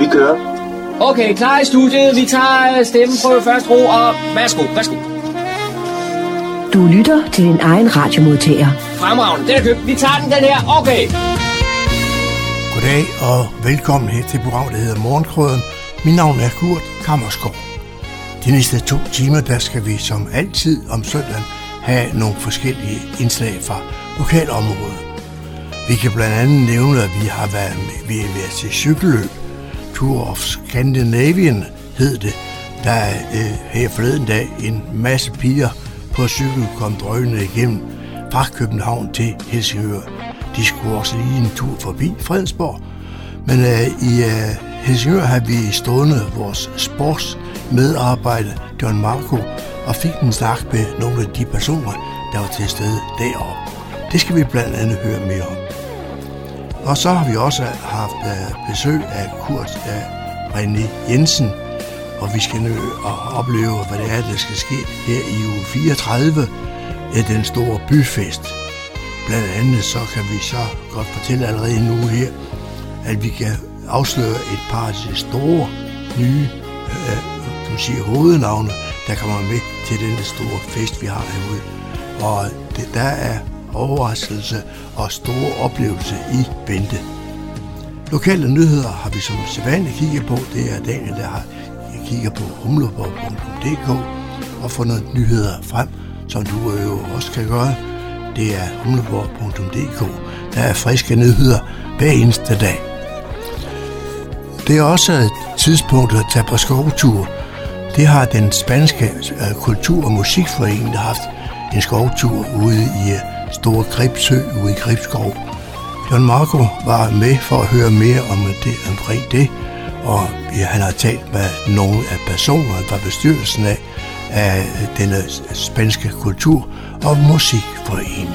Vi kører. Okay, klar i studiet. Vi tager øh, stemmen på første ro, og værsgo, værsgo. Du lytter til din egen radiomodtager. Fremragende, den er købt. Vi tager den, den her. Okay. Goddag og velkommen her til programmet, der hedder Morgenkrøden. Mit navn er Kurt Kammerskov. De næste to timer, der skal vi som altid om søndagen have nogle forskellige indslag fra lokalområdet. Vi kan blandt andet nævne, at vi har været, med, vi har været til cykelløb. Tour of Scandinavian hed det, der øh, her forleden dag en masse piger på cykel kom drøgende igennem fra København til Helsingør. De skulle også lige en tur forbi Fredensborg. Men øh, i øh, Helsingør har vi stående vores sportsmedarbejder John Marco og fik en snak med nogle af de personer, der var til stede deroppe. Det skal vi blandt andet høre mere om. Og så har vi også haft øh, besøg af Kurt øh, René Jensen, og vi skal nu opleve, hvad det er, der skal ske her i uge 34 af den store byfest. Blandt andet så kan vi så godt fortælle allerede nu her, at vi kan afsløre et par af de store nye øh, kan man sige, hovednavne, der kommer med til den store fest, vi har herude. Og det, der er overraskelse og store oplevelse i vente. Lokale nyheder har vi som sædvanligt kigget på. Det er Daniel, der har kigget på humleborg.dk og fundet nyheder frem, som du øh, jo også kan gøre. Det er humleborg.dk. Der er friske nyheder hver eneste dag. Det er også et tidspunkt at tage på skovtur. Det har den spanske øh, kultur- og musikforening haft en skovtur ude i øh, Store Gribsø ude i Gribskov. John Marco var med for at høre mere om det, omkring det, og ja, han har talt med nogle af personerne fra bestyrelsen af, af denne spanske kultur- og musikforening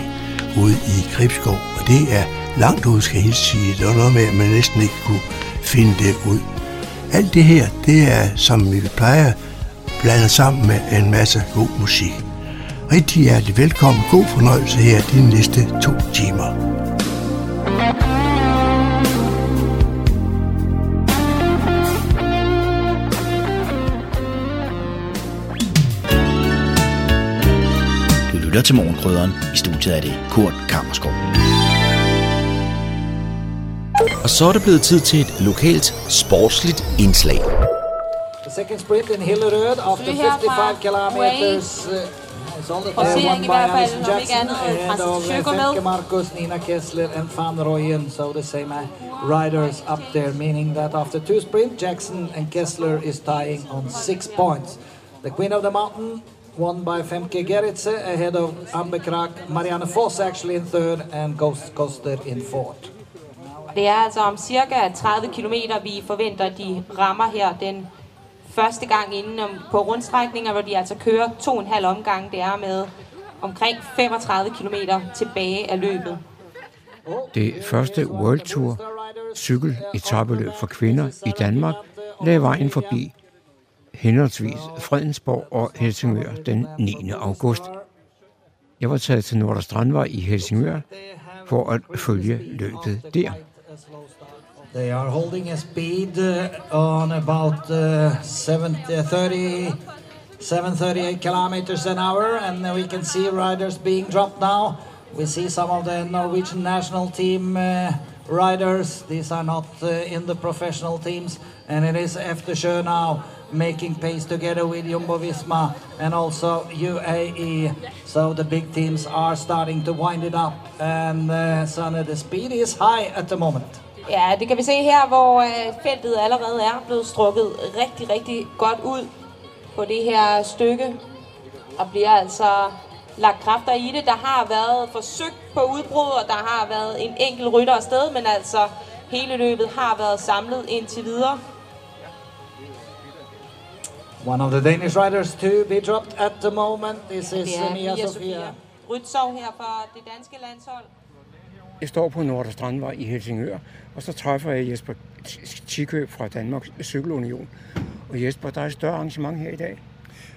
ude i Gribskov. Og det er langt ud, skal jeg sige. Det var noget med, at man næsten ikke kunne finde det ud. Alt det her, det er, som vi plejer, blandet sammen med en masse god musik. Rigtig hjertelig velkommen. God fornøjelse her de næste to timer. Du lytter til Morgenkrydderen. I studiet er det Kurt Kammerskov. Og så er det blevet tid til et lokalt sportsligt indslag. The second sprint in Hillerød after Det er herfra 55 kilometers. Placering i hvert fald, om ikke andet, Francis Femke med. Marcus, Nina Kessler and Van Rooyen. So the same uh, riders up there, meaning that after two sprint, Jackson and Kessler is tying on six points. The Queen of the Mountain won by Femke Gerritse ahead of Ambekrak, Marianne Foss actually in third and Ghost Koster in fourth. Det er altså om cirka 30 km, vi forventer, de rammer her den første gang inden om, på rundstrækninger, hvor de altså kører to og en halv omgang. Det er med omkring 35 km tilbage af løbet. Det første World Tour cykel etabeløb for kvinder i Danmark lagde vejen forbi henholdsvis Fredensborg og Helsingør den 9. august. Jeg var taget til Nordre Strandvej i Helsingør for at følge løbet der. They are holding a speed uh, on about uh, 70, 30, 738 kilometers an hour, and uh, we can see riders being dropped now. We see some of the Norwegian national team uh, riders. These are not uh, in the professional teams, and it is Eftersjö now making pace together with Jumbo Visma and also UAE. So the big teams are starting to wind it up, and uh, so the speed is high at the moment. Ja, det kan vi se her, hvor øh, feltet allerede er blevet strukket rigtig, rigtig godt ud på det her stykke. Og bliver altså lagt kræfter i det. Der har været forsøgt på udbrud, og der har været en enkelt rytter afsted, men altså hele løbet har været samlet indtil videre. One of the Danish riders to be dropped at the moment. This is Det er Mia Sofia. Sofia Rytsov her fra det danske landshold. Jeg står på Nordre Strandvej i Helsingør, og så træffer jeg Jesper Tikø fra Danmarks Cykelunion. Og Jesper, der er et større arrangement her i dag.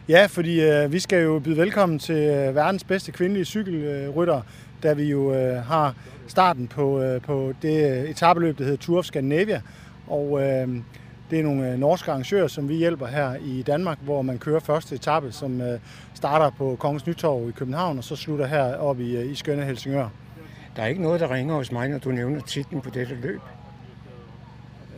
Ja, fordi øh, vi skal jo byde velkommen til øh, verdens bedste kvindelige cykelrytter, da vi jo øh, har starten på, øh, på det øh, etabeløb, der hedder Tour of Scandinavia. Og øh, Det er nogle øh, norske arrangører, som vi hjælper her i Danmark, hvor man kører første etape, som øh, starter på Kongens Nytorv i København, og så slutter her op i, øh, i skønne Helsingør. Der er ikke noget, der ringer hos mig, når du nævner titlen på dette løb.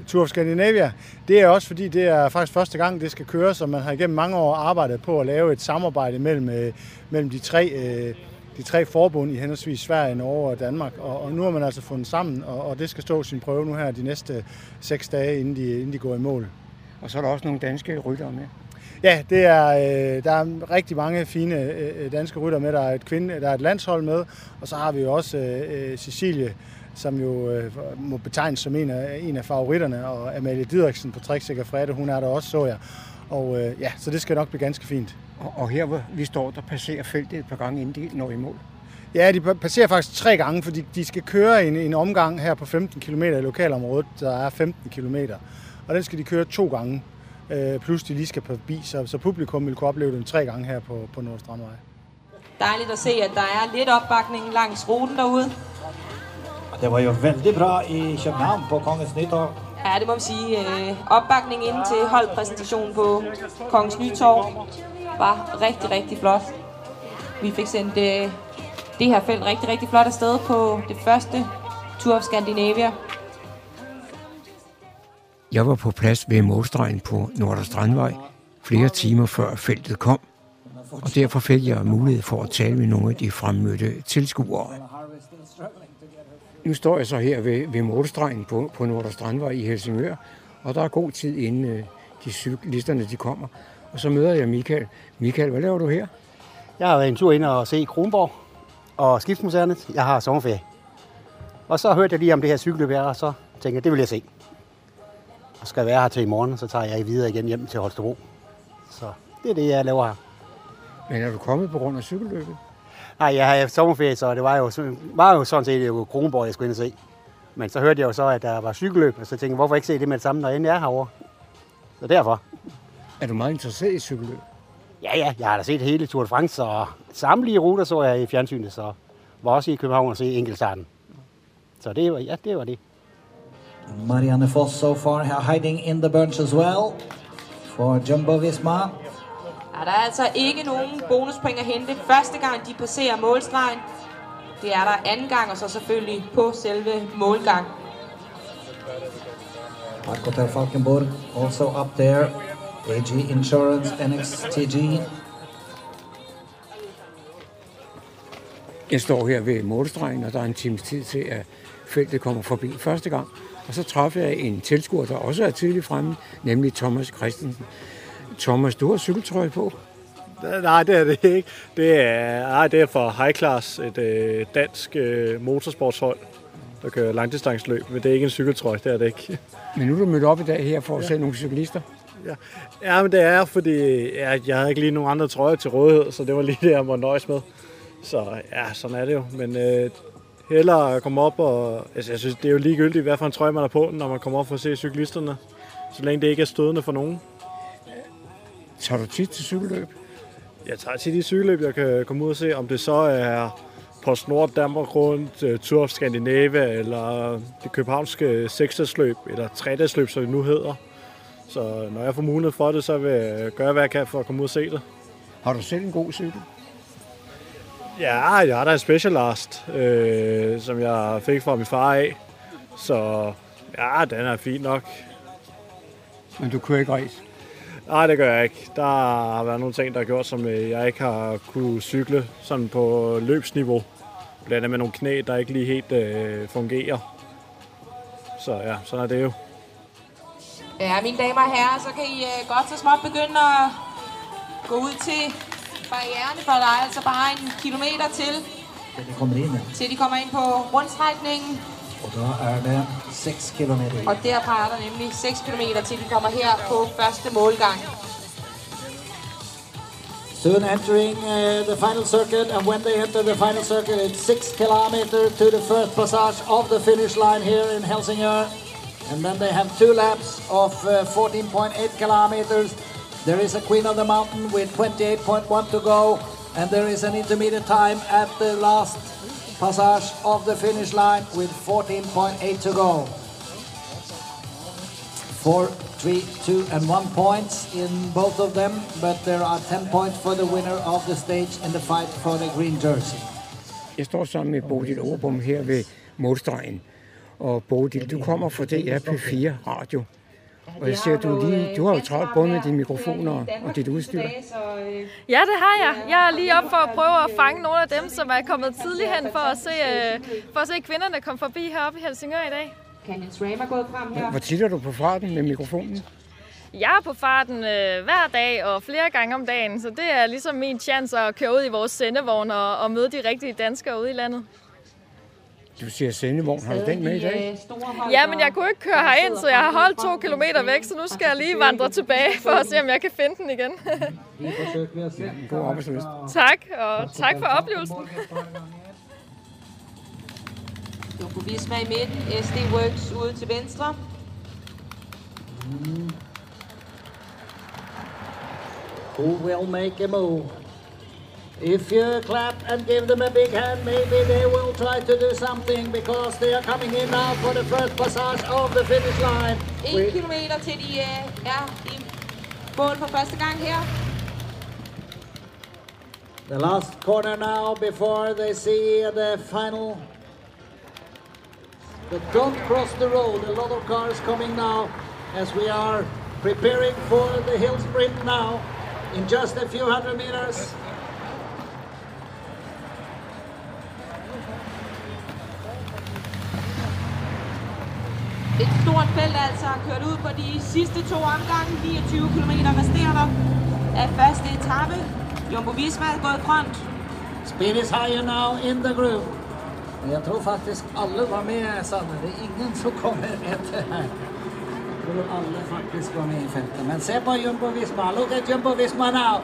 Tour of Scandinavia, det er også fordi, det er faktisk første gang, det skal køres, og man har igennem mange år arbejdet på at lave et samarbejde mellem, øh, mellem de tre øh, de tre forbund i henholdsvis Sverige, Norge og Danmark. Og, og nu har man altså fundet sammen, og, og det skal stå sin prøve nu her de næste seks dage, inden de, inden de går i mål. Og så er der også nogle danske ryttere med. Ja, det er, øh, der er rigtig mange fine øh, danske rytter med. Der er, et kvinde, der er et landshold med, og så har vi jo også øh, Cecilie, som jo øh, må betegnes som en af, en af favoritterne, og Amalie Didriksen på Triksikker Frede, hun er der også, så jeg. Og øh, ja, så det skal nok blive ganske fint. Og, og her, hvor vi står, der passerer feltet et par gange, inden de når i mål. Ja, de passerer faktisk tre gange, fordi de skal køre en, en omgang her på 15 km i lokalområdet, der er 15 km. Og den skal de køre to gange, øh, plus de lige skal forbi, så, så publikum vil kunne opleve den tre gange her på, på Nordstrandvej. Dejligt at se, at der er lidt opbakning langs ruten derude. Og det var jo vældig bra i København på Kongens Nytorv. Ja, det må vi sige. Øh, opbakning ind til holdpræsentationen på Kongens Nytorv var rigtig, rigtig flot. Vi fik sendt øh, det her felt rigtig, rigtig flot afsted på det første Tour of Scandinavia. Jeg var på plads ved målstregen på Nordre Strandvej flere timer før feltet kom, og derfor fik jeg mulighed for at tale med nogle af de fremmødte tilskuere. Nu står jeg så her ved, ved målstregen på, på Nordre Strandvej i Helsingør, og der er god tid inden øh, de cyklisterne de kommer. Og så møder jeg Michael. Michael, hvad laver du her? Jeg har været en tur ind og se Kronborg og Skibsmuseet. Jeg har sommerferie. Og så hørte jeg lige om det her cykelløb her, og så tænkte jeg, det vil jeg se. Og skal være her til i morgen, så tager jeg videre igen hjem til Holstebro. Så det er det, jeg laver her. Men er du kommet på grund af cykelløbet? Nej, jeg har sommerferie, så det var jo, var jo sådan set jo Kronborg, jeg skulle ind og se. Men så hørte jeg jo så, at der var cykelløb, og så tænkte jeg, hvorfor ikke se det med det samme, når jeg endelig er herovre? Så derfor. Er du meget interesseret i cykelløb? Ja, ja, jeg har da set hele Tour de France, og samtlige ruter så jeg i fjernsynet, så var også i København og se enkeltstarten. Så det var, ja, det var det. Marianne Foss so far hiding in the bunch as well for Jumbo Visma. Ja, der er altså ikke nogen bonuspoint at hente første gang, de passerer målstregen. Det er der anden gang, og så selvfølgelig på selve målgang. Marco Ter Falkenborg also up there. AG Insurance NXTG. Jeg står her ved målstregen, og der er en times tid til, at feltet kommer forbi første gang. Og så træffede jeg en tilskuer, der også er tidligt fremme, nemlig Thomas Christensen. Thomas, du har cykeltrøje på. Nej, det er det ikke. Det er, nej, det er for High Class, et øh, dansk øh, motorsportshold, der kører langdistansløb. Men det er ikke en cykeltrøje, det er det ikke. Men nu er du mødt op i dag her for at ja. se nogle cyklister. Ja. ja, men det er, fordi ja, jeg havde ikke lige nogen andre trøjer til rådighed, så det var lige det, jeg måtte nøjes med. Så ja, sådan er det jo. Men øh, hellere komme op og... Altså, jeg synes, det er jo ligegyldigt, hvad for en trøje man er på, når man kommer op for at se cyklisterne. Så længe det ikke er stødende for nogen. Tager du tit til cykelløb? Jeg tager tit i cykelløb, jeg kan komme ud og se, om det så er Post Nord, Danmark rundt, øh, Tour of Scandinavia, eller det københavnske seksdagsløb, eller tredagsløb, som det nu hedder. Så når jeg får mulighed for det, så vil jeg gøre, hvad jeg kan for at komme ud og se det. Har du selv en god cykel? Ja, jeg har da en Specialast, øh, som jeg fik fra min far af. Så ja, den er fin nok. Men du kører ikke race? Nej, det gør jeg ikke. Der har været nogle ting, der har gjort, som øh, jeg ikke har kunne cykle sådan på løbsniveau. Blandt andet med nogle knæ, der ikke lige helt øh, fungerer. Så ja, sådan er det jo. Ja, mine damer og herrer, så kan I uh, godt så småt begynde at gå ud til barrieren, for der er altså bare en kilometer til. Til de kommer ind. Til de kommer ind på rundstrækningen. Og der er der 6 km. Og derfra er der nemlig 6 km til de kommer her på første målgang. Soon entering uh, the final circuit, and when they enter the final circuit, it's 6 kilometers to the first passage of the finish line here in Helsingør. And then they have two laps of uh, 14.8 kilometers. There is a Queen of the Mountain with 28.1 to go. And there is an intermediate time at the last passage of the finish line with 14.8 to go. Four, three, two, and one points in both of them, but there are 10 points for the winner of the stage in the fight for the green jersey. Jeg står sammen med Bodil Åbom her ved målstregen. Og Bodil, du kommer fra DR P4 Radio. Og jeg ser, du, lige, du har jo travlt både med dine mikrofoner og dit udstyr. Ja, det har jeg. Jeg er lige op for at prøve at fange nogle af dem, som er kommet tidligt hen for at se, øh, for at se kvinderne komme forbi heroppe i Helsingør i dag. Er. Hvor tit er du på farten med mikrofonen? Jeg er på farten øh, hver dag og flere gange om dagen, så det er ligesom min chance at køre ud i vores sendevogn og, og møde de rigtige danskere ude i landet. Du siger sendevogn. Har du den med i dag? Ja, men jeg kunne ikke køre herind, så jeg har holdt to kilometer væk, så nu skal jeg lige vandre tilbage for at se, om jeg kan finde den igen. God arbejdsløst. tak, og tak for oplevelsen. Jumbo Visma i midten, SD Works ude til venstre. Who will make a move? If you clap and give them a big hand, maybe they will try to do something because they are coming in now for the first passage of the finish line. En kilometer til de øh, er i mål for første gang her. The last corner now before they see the final. But don't cross the road. A lot of cars coming now as we are preparing for the hill sprint now in just a few hundred meters. Et stort felt altså kørt ud på de sidste to omgange. 29 km resterende af første etape. Jumbo Visma er gået front. Speed is higher now in the group. Jag tror faktiskt alla var med, Sanne. Det er ingen som kommer efter här. Jeg tror alla faktiskt var med i fältet. Men se på Jumbo Visma. Look at Jumbo Visma now.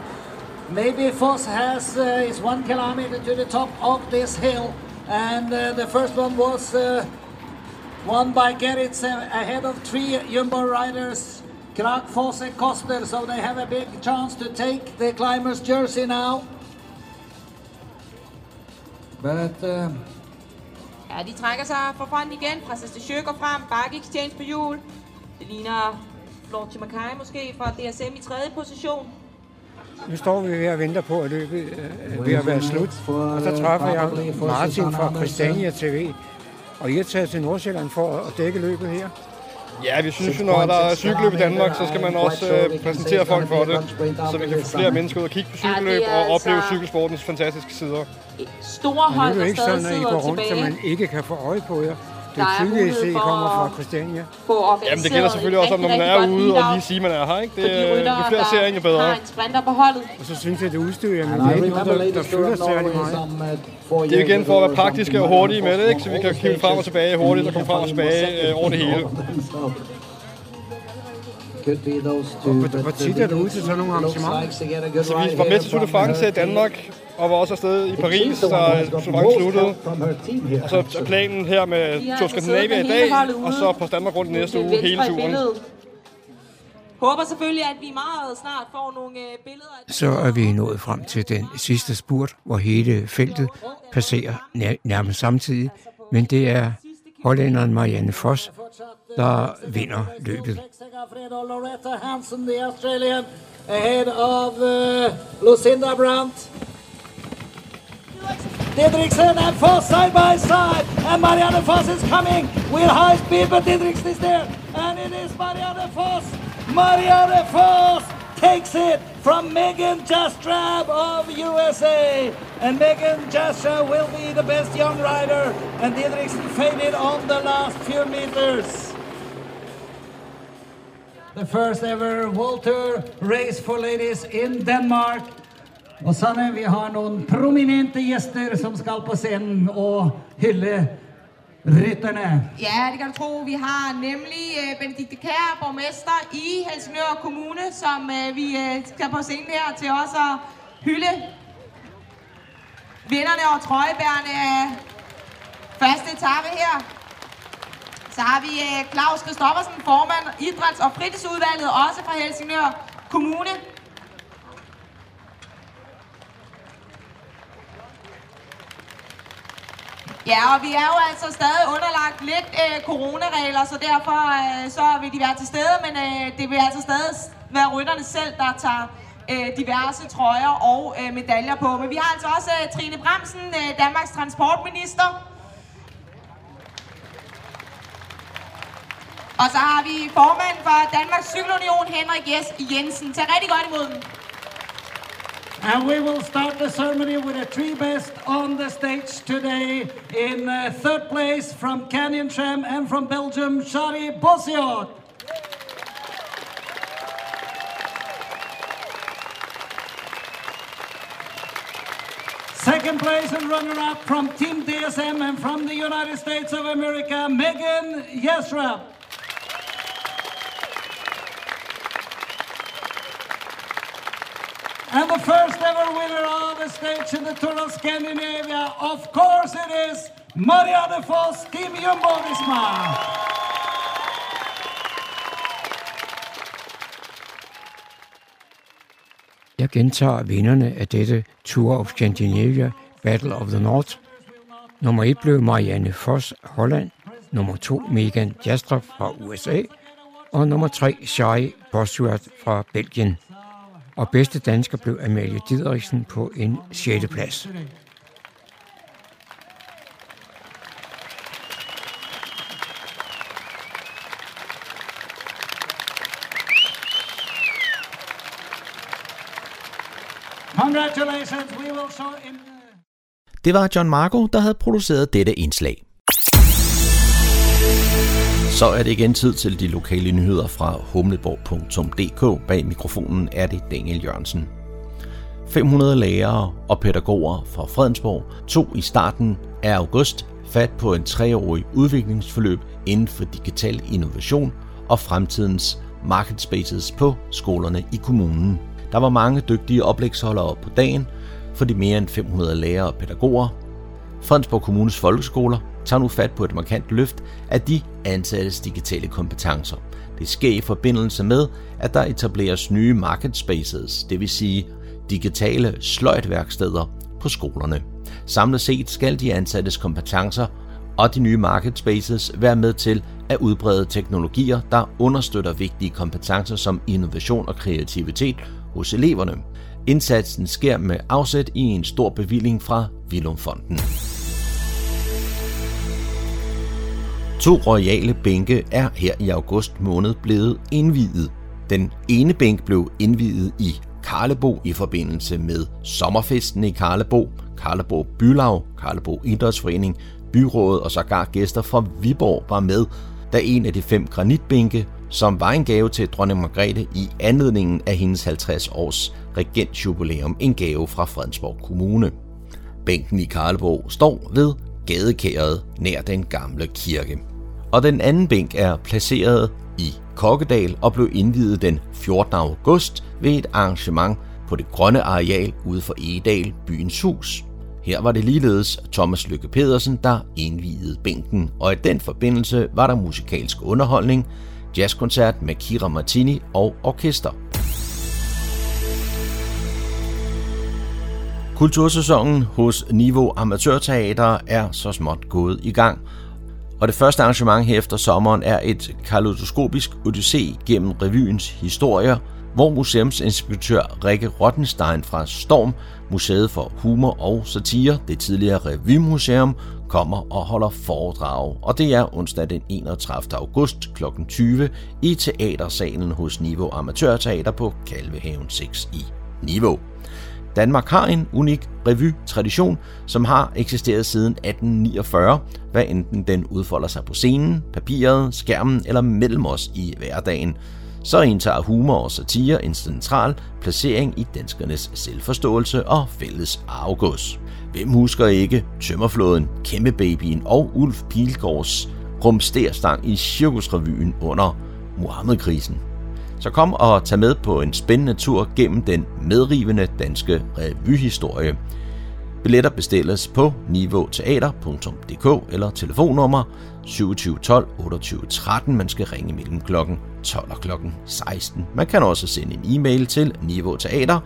Maybe Foss has uh, is one kilometer to the top of this hill. And uh, the first one was uh, won by Gerritz ahead of three Jumbo riders. Krak, Foss and Koster. So they have a big chance to take the climber's jersey now. But... Uh, Ja, de trækker sig fra front igen. Presser Stachø går frem. Bakke exchange på hjul. Det ligner Florence Mackay måske fra DSM i tredje position. Nu står vi ved at vente på, at løbet er ved at være slut. Og så træffer jeg Martin fra Christiania TV. Og I er taget til Nordsjælland for at dække løbet her. Ja, vi synes jo, når der er cykelløb i Danmark, så skal man også øh, præsentere folk for det, så vi kan få flere mennesker ud og kigge på cykelløb Ja, det er og opleve altså- cykelsportens fantastiske sider. Store Men nu er hold, det jo der ikke stadig sådan, at I sidder går rundt, så tilbage. man ikke kan få øje på jer. Det Der er at mulighed se, I kommer for fra Christiania. Få organiseret Jamen det gælder selvfølgelig også om, når man er ude og lige sige, at man er her. Ikke? Det, for de ryttere, jo flere der ser, jo bedre. har en sprinter på holdet. Og så synes jeg, det udstyr, jamen, And det er der, der fylder særlig meget. Det er years igen for at være praktiske og hurtige med det, ikke? så vi kan kigge frem og tilbage hurtigt og komme frem og tilbage øh, over det hele. Hvor- tit er du ude til sådan nogle arrangementer? like to get a good Så ride vi var med til Tour de France i Danmark, og var også afsted i Paris, France most sluttede. Og så er planen her med Tour altså Scandinavia i dag, og så på Danmark rundt næste uge hele turen. Håber selvfølgelig, at vi meget snart får nogle øh, billeder. Så er vi nået frem til den sidste spurt, hvor hele feltet passerer nær- nærmest samtidig. Men det er hollænderen Marianne Foss, der vinder løbet. Hansen, the Australian, ahead of uh, Lucinda Brandt. Didriksen and Foss side by side, and Marianne Foss is coming with high speed, but Didriksen is there, and it is Marianne Foss. Marianne Foss takes it from Megan Jastrab of USA, and Megan Jastrab will be the best young rider, and Didriksen faded on the last few meters. The first ever Walter race for ladies in Denmark. Og Sanne, vi har noen prominente gjester som skal på scenen og hylle rytterne. Ja, det kan du tro. Vi har nemlig øh, Benedikte Kær, borgmester i Helsingør Kommune, som øh, vi øh, skal på scenen her til også at hylde vinderne og trøjebærerne af første etape her. Så har vi øh, Claus Kristoffersen, formand Idræts- og fritidsudvalget, også fra Helsingør Kommune. Ja, og vi er jo altså stadig underlagt lidt øh, coronaregler, så derfor øh, så vil de være til stede, men øh, det vil altså stadig være rytterne selv, der tager øh, diverse trøjer og øh, medaljer på. Men vi har altså også øh, Trine Bremsen, øh, Danmarks transportminister. Og så har vi formanden for Danmarks Cykelunion, Henrik Jes Jensen. Tag rigtig godt imod dem. And we will start the ceremony with the three best on the stage today. In uh, third place from Canyon Tram and from Belgium, Shari Bossiot. Second place and runner-up from Team DSM and from the United States of America, Megan Yesrap. And the first ever winner of the stage in the Tour of Scandinavia, of course it is Marianne Foss, Team Jumbo-Visma. Jeg gentager vinderne af dette Tour of Scandinavia Battle of the North. Nummer 1 blev Marianne Foss, Holland. Nummer 2 Megan Jastrup fra USA. Og nummer 3 Shai Bosworth fra Belgien. Og bedste dansker blev Amalie Didriksen på en 6. plads. Congratulations, we will show in Det var John Marco, der havde produceret dette indslag. Så er det igen tid til de lokale nyheder fra humleborg.dk. Bag mikrofonen er det Daniel Jørgensen. 500 lærere og pædagoger fra Fredensborg tog i starten af august fat på en treårig udviklingsforløb inden for digital innovation og fremtidens market spaces på skolerne i kommunen. Der var mange dygtige oplægsholdere på dagen for de mere end 500 lærere og pædagoger. Fredensborg Kommunes folkeskoler tager nu fat på et markant løft af de ansattes digitale kompetencer. Det sker i forbindelse med, at der etableres nye market spaces, det vil sige digitale sløjtværksteder på skolerne. Samlet set skal de ansattes kompetencer og de nye market spaces være med til at udbrede teknologier, der understøtter vigtige kompetencer som innovation og kreativitet hos eleverne. Indsatsen sker med afsæt i en stor bevilling fra Vilumfonden. To royale bænke er her i august måned blevet indviet. Den ene bænk blev indviet i Karlebo i forbindelse med sommerfesten i Karlebo, Karlebo Bylav, Karlebo Idrætsforening, byrådet og sågar gæster fra Viborg var med, da en af de fem granitbænke, som var en gave til dronning Margrethe i anledningen af hendes 50 års regentjubilæum, en gave fra Fredensborg Kommune. Bænken i Karlebo står ved gadekæret nær den gamle kirke. Og den anden bænk er placeret i Kokkedal og blev indvidet den 14. august ved et arrangement på det grønne areal ude for Egedal, byens hus. Her var det ligeledes Thomas Lykke Pedersen, der indvidede bænken, og i den forbindelse var der musikalsk underholdning, jazzkoncert med Kira Martini og orkester. Kultursæsonen hos Niveau Amatørteater er så småt gået i gang, og det første arrangement her efter sommeren er et kaleidoskopisk odyssé gennem revyens historier, hvor museumsinspektør Rikke Rottenstein fra Storm, Museet for Humor og Satire, det tidligere Revymuseum, kommer og holder foredrag. Og det er onsdag den 31. august kl. 20 i teatersalen hos Niveau Amatørteater på Kalvehaven 6 i Niveau. Danmark har en unik revy-tradition, som har eksisteret siden 1849, hvad enten den udfolder sig på scenen, papiret, skærmen eller mellem os i hverdagen. Så indtager humor og satire en central placering i danskernes selvforståelse og fælles arvegods. Hvem husker ikke Tømmerflåden, Kæmpebabyen og Ulf Pilgaards rumsterstang i Cirkusrevyen under Mohammed-krisen? Så kom og tag med på en spændende tur gennem den medrivende danske revyhistorie. Billetter bestilles på niveauteater.dk eller telefonnummer 27 12 28 13. Man skal ringe mellem klokken 12 og klokken 16. Man kan også sende en e-mail til niveauteater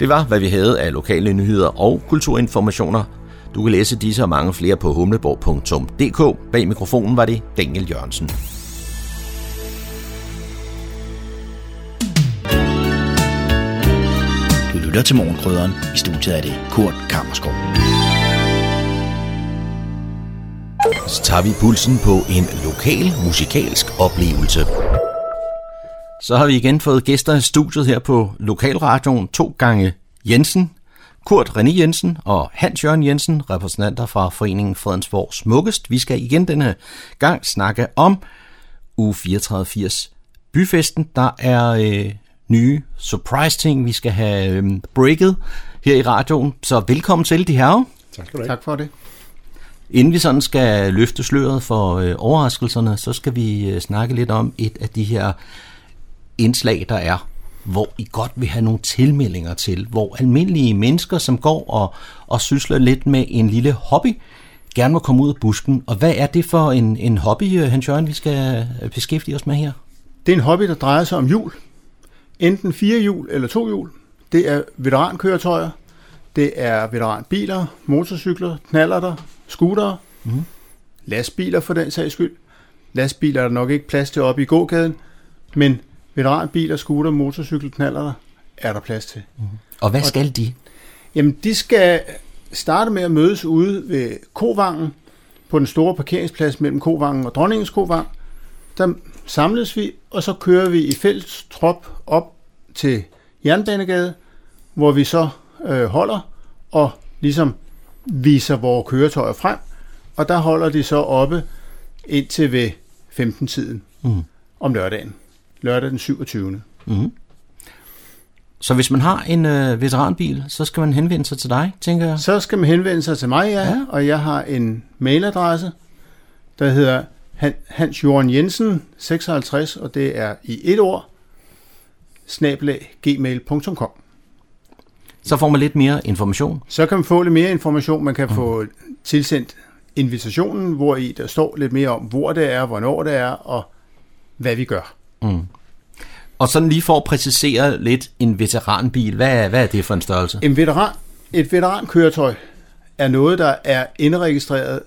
Det var, hvad vi havde af lokale nyheder og kulturinformationer. Du kan læse disse og mange flere på humleborg.dk. Bag mikrofonen var det Daniel Jørgensen. Du lytter til Morgenkrydderen. I studiet er det Kurt Kammerskov. Så tager vi pulsen på en lokal musikalsk oplevelse. Så har vi igen fået gæster i studiet her på Lokalradioen. To gange Jensen, Kurt René Jensen og Hans Jørgen Jensen, repræsentanter fra Foreningen Fredensborg Smukkest. Vi skal igen denne gang snakke om uge 3480 byfesten. Der er øh, nye surprise ting, vi skal have øh, breaket her i radioen. Så velkommen til de her. Tak skal du have. Tak for det. Inden vi sådan skal løfte sløret for øh, overraskelserne, så skal vi øh, snakke lidt om et af de her indslag, der er, hvor I godt vil have nogle tilmeldinger til, hvor almindelige mennesker, som går og, og sysler lidt med en lille hobby, gerne må komme ud af busken. Og hvad er det for en, en hobby, øh, Hans Jørgen, vi skal øh, beskæftige os med her? Det er en hobby, der drejer sig om hjul. Enten fire hjul eller to hjul. Det er veterankøretøjer. Det er veteranbiler, motorcykler, knallerter, scootere, Mhm. lastbiler for den sags skyld. Lastbiler er der nok ikke plads til oppe i gågaden, men veteranbiler, scooter, motorcykel, knallerter er der plads til. Og hvad skal de? Jamen, de skal starte med at mødes ude ved Kovangen, på den store parkeringsplads mellem Kovangen og Dronningens Kovang. Der samles vi, og så kører vi i fælles trop op til Jernbanegade, hvor vi så øh, holder og ligesom viser vores køretøjer frem. Og der holder de så oppe indtil ved 15-tiden Mhm. om lørdagen. Lørdag den 27. Mm-hmm. Så hvis man har en øh, veteranbil, så skal man henvende sig til dig, tænker jeg? Så skal man henvende sig til mig, ja, ja. og jeg har en mailadresse, der hedder Han- Hans Jørgen Jensen 56, og det er i et ord, snabelag gmail.com. Så får man lidt mere information. Så kan man få lidt mere information. Man kan mm. få tilsendt invitationen, hvor i der står lidt mere om, hvor det er, hvornår det er, og hvad vi gør. Mm. Og sådan lige for at præcisere lidt en veteranbil, hvad er, hvad er det for en størrelse? En veteran, et veterankøretøj er noget, der er indregistreret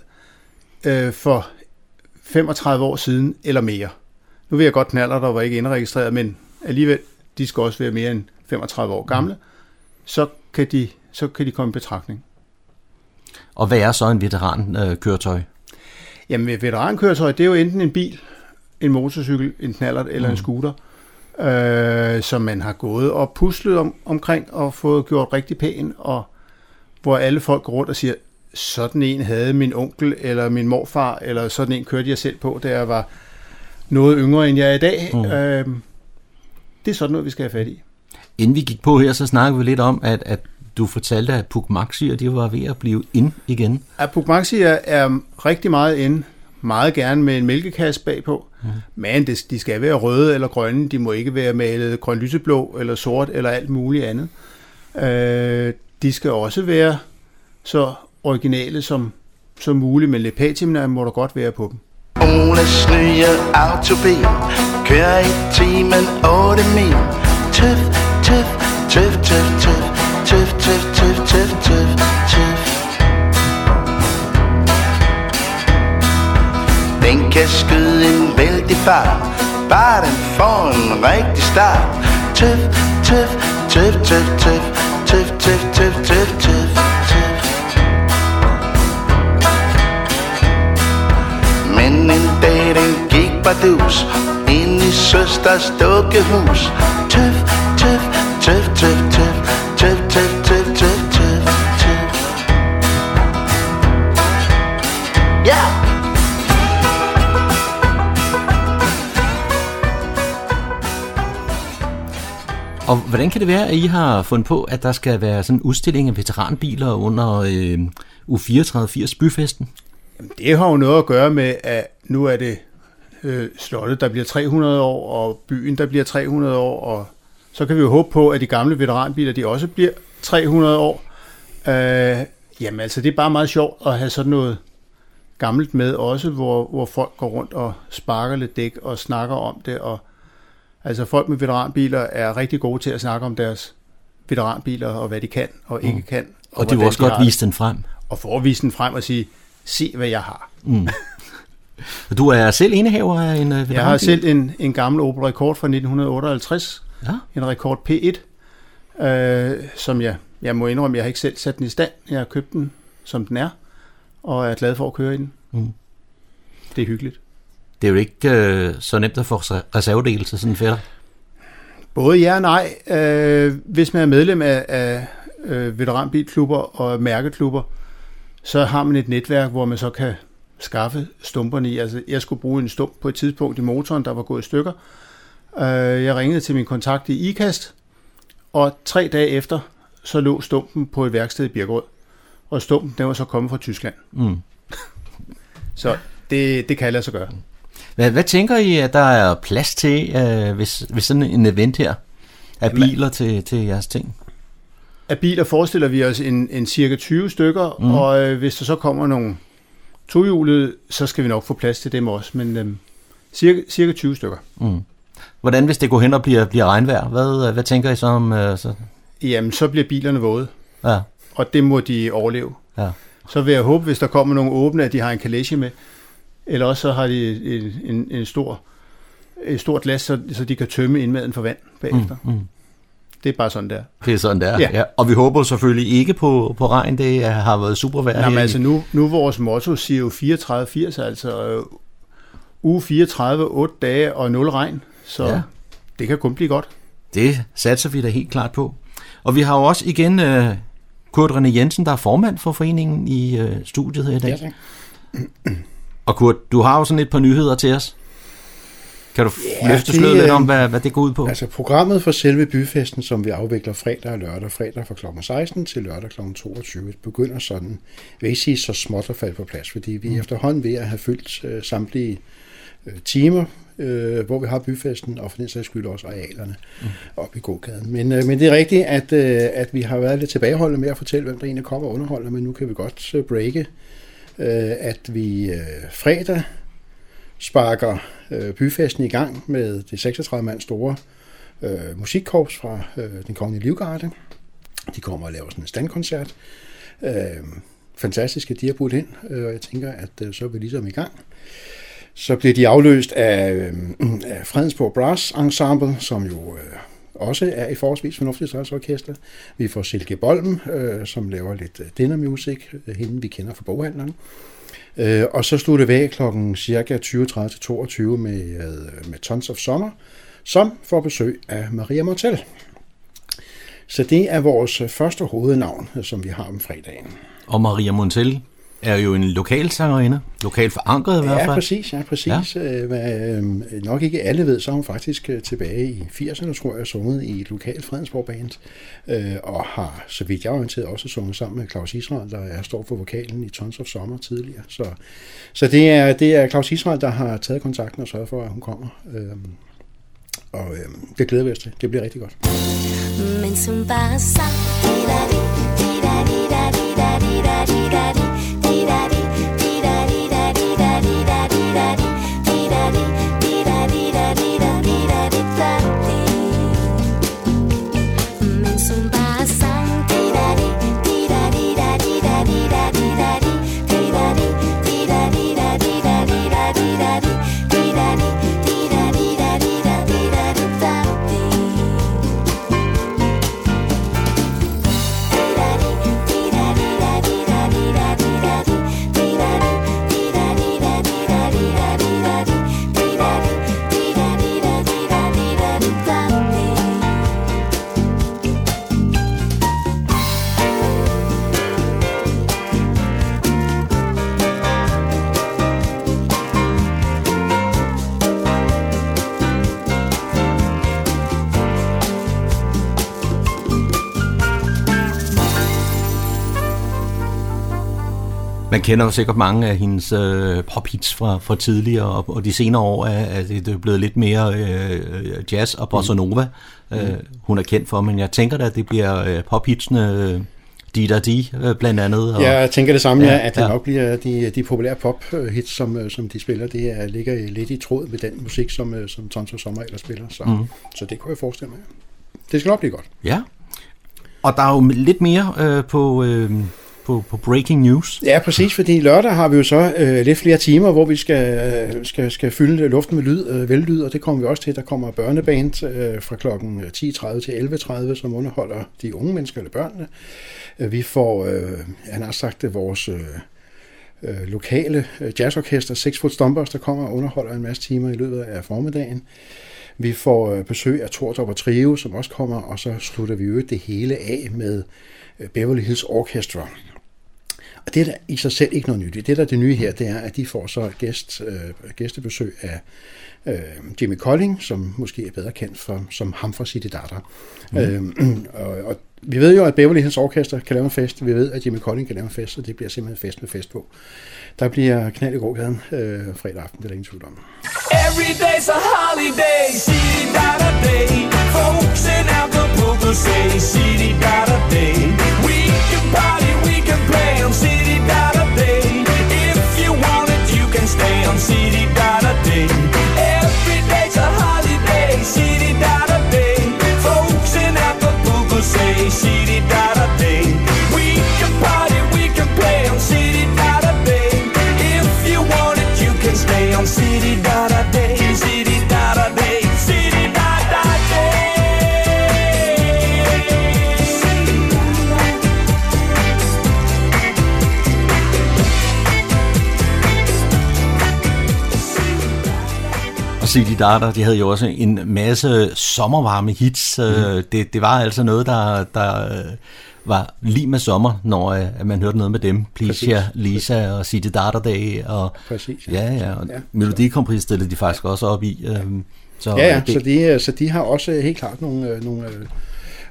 øh, for 35 år siden eller mere. Nu vil jeg godt knaller, der var ikke indregistreret, men alligevel, de skal også være mere end 35 år gamle. Så kan de, så kan de komme i betragtning. Og hvad er så en veterankøretøj? Øh, køretøj? Jamen, et veterankøretøj, det er jo enten en bil, en motorcykel, en knallert eller mm. en scooter, øh, som man har gået og puslet om, omkring og fået gjort rigtig pæn, og hvor alle folk går rundt og siger, sådan en havde min onkel eller min morfar, eller sådan en kørte jeg selv på, da jeg var noget yngre end jeg er i dag. Mm. Øh, det er sådan noget, vi skal have fat i. Inden vi gik på her, så snakkede vi lidt om, at, at du fortalte, at Puk Maxi, og de var ved at blive ind igen. Apuk Maxi er, er rigtig meget inde, meget gerne med en mælkekasse bagpå, mm. men det, de skal være røde eller grønne, de må ikke være malet grøn lyseblå eller sort eller alt muligt andet. Øh, de skal også være så originale som, som muligt, men lidt må der godt være på dem. Oles nye autobil Kører i timen 8 mil Tøf, tøf, tøf, tøf, tøf Tøf, tøf, tøf, tøf, tøf, tøf Den kan skyde en vældig fart Bare den får en rigtig start Tøf, tøf, tøf, tøf, tøf Tøf, tøf, tøf, tøf, tøf, tøf Men en dag den gik bardus Ind i søsters dukkehus Tøf, tøf, tøf, tøf, tøf Tøf, tøf, tøf, tøf, Og hvordan kan det være, at I har fundet på, at der skal være sådan en udstilling af veteranbiler under øh, U3480 byfesten? Det har jo noget at gøre med, at nu er det øh, slottet, der bliver 300 år, og byen, der bliver 300 år, og så kan vi jo håbe på, at de gamle veteranbiler, de også bliver 300 år. Øh, jamen altså, det er bare meget sjovt at have sådan noget gammelt med også, hvor, hvor folk går rundt og sparker lidt dæk og snakker om det, og altså folk med veteranbiler er rigtig gode til at snakke om deres veteranbiler, og hvad de kan og ikke Mm. kan. Og de vil hvordan også godt har det. vise den frem. Og for at vise den frem og sige, se hvad jeg har. Mm. Du er selv indehaver af en uh, Jeg har selv en, en gammel Opel Rekord fra 1958. Ja. En Rekord P1, øh, som jeg, jeg må indrømme, jeg har ikke selv sat den i stand. Jeg har købt den, som den er, og er glad for at køre i den. Mm. Det er hyggeligt. Det er jo ikke øh, så nemt at få reservedel til sådan en fætter. Både ja og nej. Øh, hvis man er medlem af, af øh, veteranbilklubber og mærkeklubber, så har man et netværk, hvor man så kan skaffe stumperne i. Altså, jeg skulle bruge en stump på et tidspunkt i motoren, der var gået i stykker. Øh, jeg ringede til min kontakt i IKAST, og tre dage efter, så lå stumpen på et værksted i Birkerød. Og stumpen, den var så kommet fra Tyskland. Mm. Så det, det kan lade sig gøre. Hvad, hvad tænker I, at der er plads til, øh, hvis, hvis sådan en event her, af Jamen- biler til, til jeres ting? Af biler forestiller vi os en, en cirka 20 stykker, mm. og øh, hvis der så kommer nogle tohjulede, så skal vi nok få plads til dem også, men øh, cirka, cirka 20 stykker. Mm. Hvordan hvis det går hen og bliver, bliver regnvejr? Hvad, øh, hvad tænker I så om? Øh, så? Jamen, så bliver bilerne våde, Ja. og det må de overleve. Ja. Så vil jeg håbe, hvis der kommer nogle åbne, at de har en kalesje med, eller også så har de en, en, en stor, et stort glas, så, så de kan tømme indmaden for vand bagefter. Mm, mm. Det er bare sådan der. Det er sådan, der. Ja. Ja. Og vi håber selvfølgelig ikke på, på regn. Det har været super vejr. Jamen altså nu, nu vores motto siger jo 34-80, altså øh, uge 34, 8 dage og 0 regn, så Ja. det kan kun blive godt. Det satser vi da helt klart på. Og vi har jo også igen uh, Kurt René Jensen, der er formand for foreningen i uh, studiet her i dag. Ja, tak. Og Kurt, du har jo sådan et par nyheder til os. Kan du Ja, løfte sløret lidt øh, om, hvad, hvad det går ud på? Altså programmet for selve byfesten, som vi afvikler fredag og lørdag, fredag fra kl. 16 til lørdag kl. 22, begynder sådan, vil ikke sige så småt at falde på plads, fordi vi Mm. efterhånden ved at have fyldt øh, samtlige øh, timer, øh, hvor vi har byfesten, og for den sags skyld også arealerne mm. op i gågaden. Men, øh, men det er rigtigt, at, øh, at vi har været lidt tilbageholdende med at fortælle, hvem der egentlig kommer og underholder, men nu kan vi godt øh, breake, øh, Øh, at vi øh, fredag sparker øh, byfesten i gang med det 36 mand store musikkorps fra den kongelige livgarde. De kommer og laver sådan en standkoncert. Fantastisk, fantastiske, de har budt ind, og jeg tænker, at så er vi ligesom i gang. Så bliver de afløst af, af Fredensborg Brass Ensemble, som jo også er i forholdsvis fornuftigt størrelsesorkester. Vi får Silke Bolm, øh, som laver lidt øh, dinner music, øh, hende vi kender fra boghandleren. Øh, og så slutter vi af klokken cirka 20.30-22 med, øh, med Tons of Summer, som får besøg af Maria Mortel. Så det er vores første hovednavn, som vi har om fredagen. Og Maria Montel er jo en lokal sangerinde. Lokalt forankret i hvert fald. Ja, præcis. Ja, præcis. Ja. Øh, hvad, øh, nok ikke alle ved, så er hun faktisk øh, tilbage i 80'erne, tror jeg, sunget i et lokalt Fredensborg Band, øh, og har, så vidt jeg er orienteret, også sunget sammen med Claus Israel, der er står for vokalen i Tons of Summer tidligere. Så, så det, er, det er Claus Israel, der har taget kontakten og sørget for, at hun kommer. Øh, og øh, det glæder vi os til. Det bliver rigtig godt. Mens hun bare sang Di-da-di, di-da-di-da-di-da-di-da-di-da-di, di-da-di, kender jo sikkert mange af hendes øh, pophits fra, fra tidligere, og, og de senere år er, er det er blevet lidt mere øh, jazz og bossa nova, mm. øh, hun er kendt for, men jeg tænker da, at det bliver øh, pophitsene øh, Di Da Di øh, blandt andet. Og, Ja, jeg tænker det samme, ja, at det ja. nok bliver de, de populære pop-hits, som, øh, som de spiller, det er, ligger lidt i tråd med den musik, som, øh, som Tons of Sommer ellers spiller. Så, mm. så det kunne jeg forestille mig. Det skal nok blive godt. Ja. Og der er jo lidt mere øh, på, øh, på, på breaking news. Ja, præcis, fordi lørdag har vi jo så øh, lidt flere timer, hvor vi skal, øh, skal, skal fylde luften med lyd, øh, vellyd, og det kommer vi også til. Der kommer børneband øh, fra klokken øh, 10.30 til 11.30, som underholder de unge mennesker eller børnene. Øh, vi får, øh, han har sagt det, vores øh, øh, lokale øh, jazzorkester, Six Foot Stompers, der kommer og underholder en masse timer i løbet af formiddagen. Vi får besøg af Tordrup og Trio, som også kommer, og så slutter vi jo det hele af med Beverly Hills Orchestra. Og det er der i sig selv ikke noget nyt. i. Det der er det nye her, det er, at de får så gæst, øh, gæstebesøg af øh, Jimmy Colling, som måske er bedre kendt for, som ham fra City Data. Mm. Øh, og, og vi ved jo, at Beverly Hills Orchestra kan lave en fest. Vi ved, at Jimmy Colling kan lave en fest, og det bliver simpelthen fest med fest på. Der bliver knald i gågaden øh, fredag aften, det er der ingen tvivl om. Every day's a holiday, city data day. Folks in Acapulco say city data day. We on city data day. If you want it, you can stay on city data day. Every day's a holiday, city data day. Folks in Acapulco say city data City Data, de havde jo også en masse sommervarme hits. Mm. Det, det var altså noget, der, der øh, var lige med sommer, når øh, man hørte noget med dem. Plesia, Lisa og City Data Day. Og, Præcis, ja. Ja, ja. Og ja. Melodikompris stillede de faktisk også op i. Øh, så, ja, ja, det, så, de, så de har også helt klart nogle, øh, nogle øh,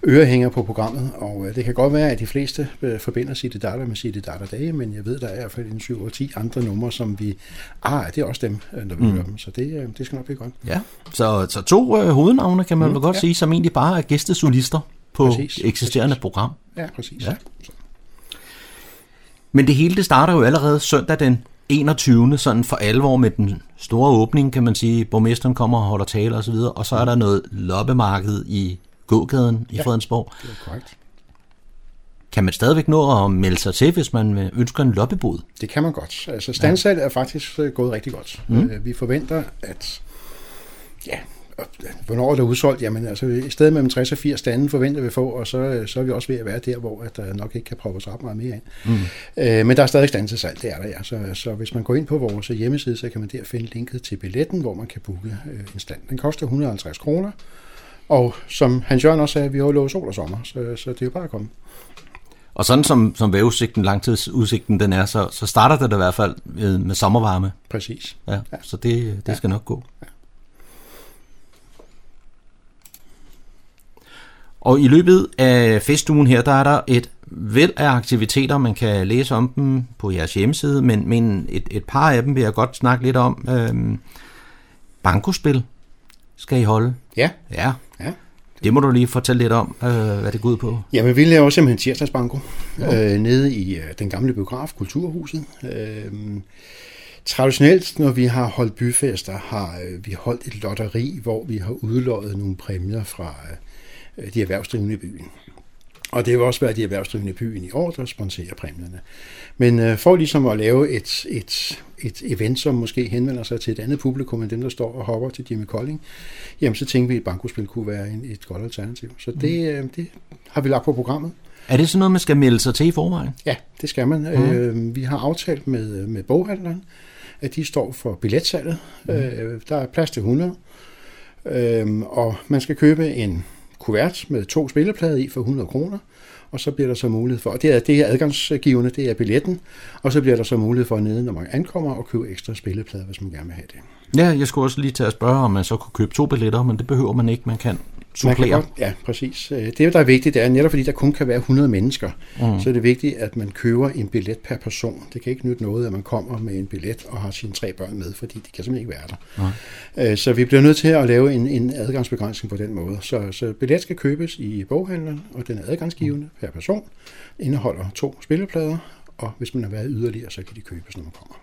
ørehænger på programmet, og øh, det kan godt være, at de fleste øh, forbinder City Data med City Data Dage, men jeg ved, der er i hvert fald en 7 og 10 andre numre, som vi, ah, det er også dem, øh, når vi Mm. hører dem, så det, det skal nok blive godt. Ja, så, så to øh, hovednavne kan man Mm, vel godt ja. sige, som egentlig bare er gæstesolister på Præcis, eksisterende program. Ja, præcis. Ja. Men det hele det starter jo allerede søndag den 21. sådan for alvor med den store åbning, kan man sige. Borgmesteren kommer og holder tale osv., og så er der noget loppemarked i gågaden i Ja, Fredensborg. Det er korrekt. Kan man stadigvæk nå at melde sig til, hvis man øh, ønsker en loppebod? Det kan man godt. Altså standsalget er faktisk øh, gået rigtig godt. Mm. Mm. Vi forventer, at ja, øh, hvornår er der udsolgt? Jamen altså, i stedet mellem 60 og 80 stande forventer vi få, og så, øh, så er vi også ved at være der, hvor at der nok ikke kan proppes ret meget mere ind. Mm. Øh, men der er stadig stand til salg, det er der ja. Så, så hvis man går ind på vores hjemmeside, så kan man der finde linket til billetten, hvor man kan booke øh, en stand. Den koster 150 kroner, og som Hans Jørgen også sagde, vi har jo lovet sol og sommer, så, så det er jo bare at komme. Og sådan som, som vejrudsigten, langtidsudsigten den er, så, så starter det da i hvert fald med, med sommervarme. Præcis. Ja, ja. Så det, det skal nok gå. Ja. Og i løbet af festugen her, der er der et væld af aktiviteter, man kan læse om dem på jeres hjemmeside, men, men et, et par af dem vil jeg godt snakke lidt om. Øhm, bankospil skal I holde. Ja. Ja. ja. Det må du lige fortælle lidt om, øh, hvad det går ud på. Jamen, vi laver simpelthen tirsdagsbanko Ja. øh, nede i øh, den gamle biograf, Kulturhuset. Øh, traditionelt, når vi har holdt byfester, har øh, vi holdt et lotteri, hvor vi har udløjet nogle præmier fra øh, de erhvervsdrivende i byen. Og det vil også være de erhvervsdrivende i byen i år, der sponsorer præmierne. Men øh, for ligesom at lave et, et, et event, som måske henvender sig til et andet publikum end dem, der står og hopper til Jimmy Colling, jamen så tænkte vi, at et bankospil kunne være en, et godt alternativ. Så det, øh, det har vi lagt på programmet. Er det sådan noget, man skal melde sig til i forvejen? Ja, det skal man. Mm. Øh, vi har aftalt med, med boghandleren, at de står for billetsalget. Mm. Øh, der er plads til 100. Øh, og man skal købe en kuvert med to spilleplader i for 100 kroner. Og så bliver der så mulighed for, og det er, det er adgangsgivende, det er billetten, og så bliver der så mulighed for nede, når man ankommer, og købe ekstra spilleplader, hvis man gerne vil have det. Ja, jeg skulle også lige til at spørge, om man så kunne købe to billetter, men det behøver man ikke. Man kan Man kan supplere. godt, ja, præcis. Øh, Det, der er vigtigt, det er netop fordi, der kun kan være 100 mennesker, Mm. mm. så er det vigtigt, at man køber en billet per person. Det kan ikke nytte noget, at man kommer med en billet og har sine tre børn med, fordi de kan simpelthen ikke være der. Øh, Så vi bliver nødt til at lave en, en adgangsbegrænsning på den måde. Så, så billet skal købes i boghandleren, og den er adgangsgivende per person. Indeholder to spilleplader, og hvis man har været yderligere, så kan de købes, når man kommer.